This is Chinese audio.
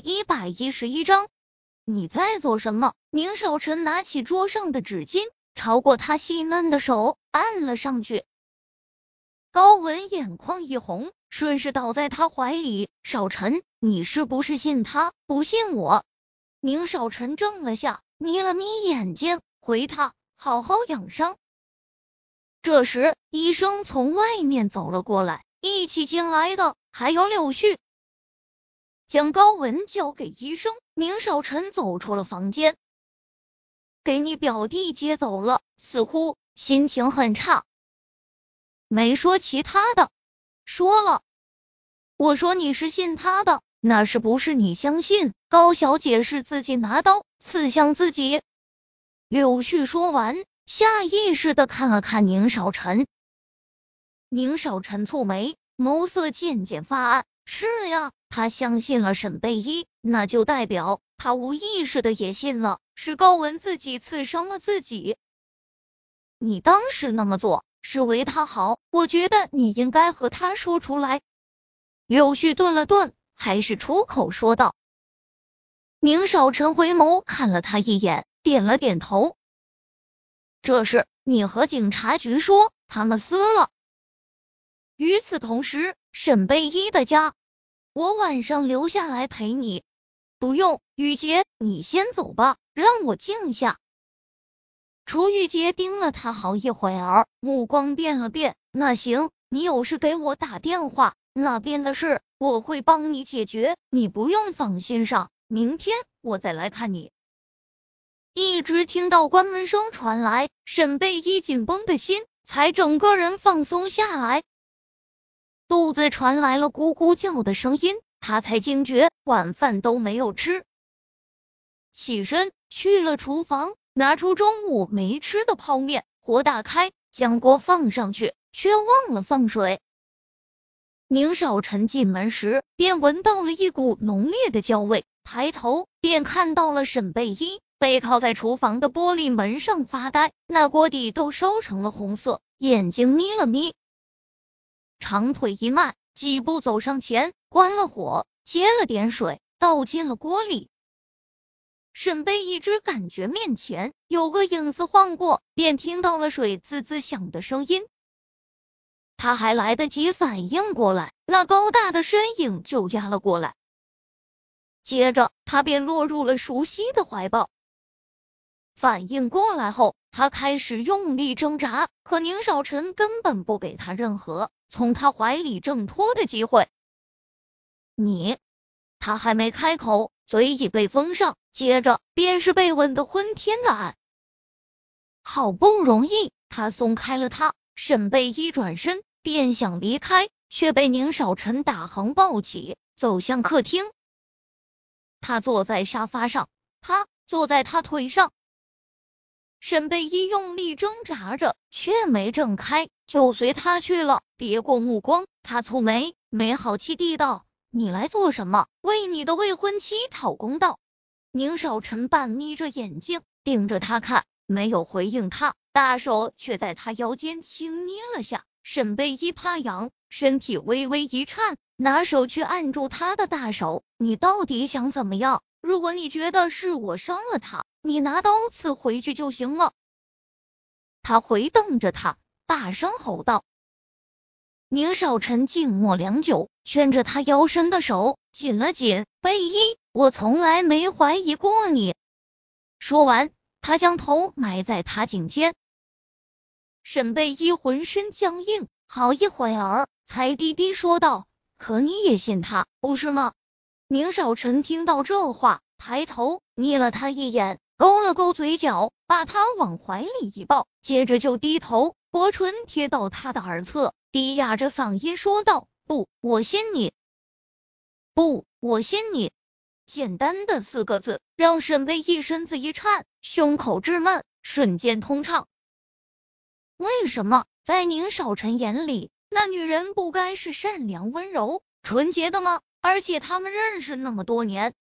一百一十一章，你在做什么？宁少臣拿起桌上的纸巾，超过他细嫩的手按了上去。高文眼眶一红，顺势倒在他怀里。少臣，你是不是信他，不信我？宁少臣怔了下，眯了眯眼睛，回他：好好养伤。这时，医生从外面走了过来，一起进来的还有柳絮。将高文交给医生，宁少臣走出了房间。给你表弟接走了，似乎心情很差。没说其他的，说了。我说你是信他的，那是不是你相信高小姐是自己拿刀刺向自己？柳絮说完，下意识的看了看宁少臣。宁少臣蹙眉，眸色渐渐发暗。是呀。他相信了沈贝依，那就代表他无意识的也信了，是高文自己刺伤了自己。你当时那么做是为他好，我觉得你应该和他说出来。柳絮顿了顿，还是出口说道。宁少臣回眸看了他一眼，点了点头。这事你和警察局说，他们撕了。与此同时，沈贝依的家。我晚上留下来陪你，不用，雨洁，你先走吧，让我静下。楚雨洁盯了他好一会儿，目光变了变。那行，你有事给我打电话，那边的事我会帮你解决，你不用放心上。明天我再来看你。一直听到关门声传来，沈贝依紧绷的心才整个人放松下来。肚子传来了咕咕叫的声音，他才惊觉晚饭都没有吃。起身去了厨房，拿出中午没吃的泡面，火打开，将锅放上去，却忘了放水。宁少臣进门时便闻到了一股浓烈的焦味，抬头便看到了沈贝依背靠在厨房的玻璃门上发呆，那锅底都烧成了红色，眼睛眯了眯。长腿一迈，几步走上前，关了火，接了点水，倒进了锅里。沈贝一直感觉面前有个影子晃过，便听到了水滋滋响的声音。他还来得及反应过来，那高大的身影就压了过来。接着，他便落入了熟悉的怀抱。反应过来后，他开始用力挣扎，可宁少臣根本不给他任何。从他怀里挣脱的机会，你，他还没开口，嘴已被封上，接着便是被吻得昏天的暗。好不容易，他松开了他，沈贝依转身便想离开，却被宁少臣打横抱起，走向客厅。他坐在沙发上，他坐在他腿上。沈贝依用力挣扎着，却没挣开，就随他去了。别过目光，他蹙眉，没好气地道：“你来做什么？为你的未婚妻讨公道？”宁少臣半眯着眼睛盯着他看，没有回应他，大手却在他腰间轻捏了下。沈贝依怕痒，身体微微一颤，拿手去按住他的大手：“你到底想怎么样？如果你觉得是我伤了他。”你拿刀刺回去就行了。他回瞪着他，大声吼道。宁少臣静默良久，圈着他腰身的手紧了紧。贝依，我从来没怀疑过你。说完，他将头埋在他颈间。沈贝依浑身僵硬，好一会儿才低低说道：“可你也信他，不是吗？”宁少臣听到这话，抬头睨了他一眼。勾了勾嘴角，把他往怀里一抱，接着就低头，薄唇贴到他的耳侧，低哑着嗓音说道：“不，我信你。不，我信你。”简单的四个字，让沈巍一身子一颤，胸口滞闷，瞬间通畅。为什么在宁少臣眼里，那女人不该是善良、温柔、纯洁的吗？而且他们认识那么多年，